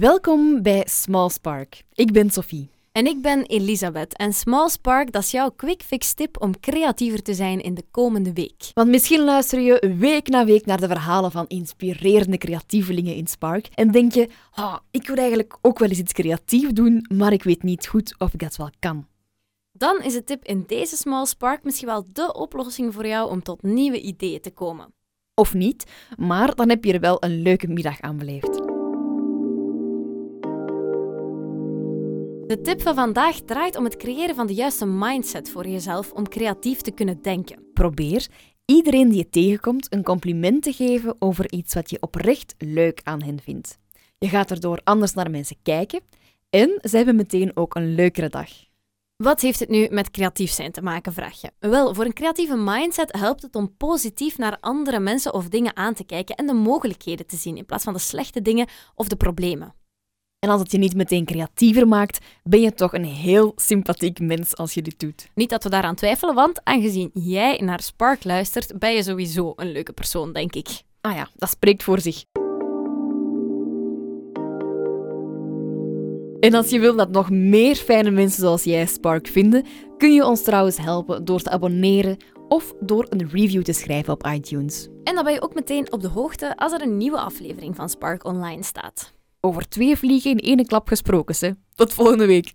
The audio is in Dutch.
Welkom bij Small Spark. Ik ben Sophie. En ik ben Elisabeth. En Small Spark, dat is jouw quick fix tip om creatiever te zijn in de komende week. Want misschien luister je week na week naar de verhalen van inspirerende creatievelingen in Spark en denk je, oh, ik wil eigenlijk ook wel eens iets creatief doen, maar ik weet niet goed of ik dat wel kan. Dan is de tip in deze Small Spark misschien wel de oplossing voor jou om tot nieuwe ideeën te komen. Of niet, maar dan heb je er wel een leuke middag aan beleefd. De tip van vandaag draait om het creëren van de juiste mindset voor jezelf om creatief te kunnen denken. Probeer iedereen die je tegenkomt een compliment te geven over iets wat je oprecht leuk aan hen vindt. Je gaat erdoor anders naar mensen kijken en ze hebben meteen ook een leukere dag. Wat heeft het nu met creatief zijn te maken, vraag je? Wel, voor een creatieve mindset helpt het om positief naar andere mensen of dingen aan te kijken en de mogelijkheden te zien in plaats van de slechte dingen of de problemen. En als het je niet meteen creatiever maakt, ben je toch een heel sympathiek mens als je dit doet. Niet dat we daaraan twijfelen, want aangezien jij naar Spark luistert, ben je sowieso een leuke persoon, denk ik. Ah ja, dat spreekt voor zich. En als je wil dat nog meer fijne mensen zoals jij Spark vinden, kun je ons trouwens helpen door te abonneren of door een review te schrijven op iTunes. En dan ben je ook meteen op de hoogte als er een nieuwe aflevering van Spark online staat. Over twee vliegen in één klap gesproken, ze. Tot volgende week.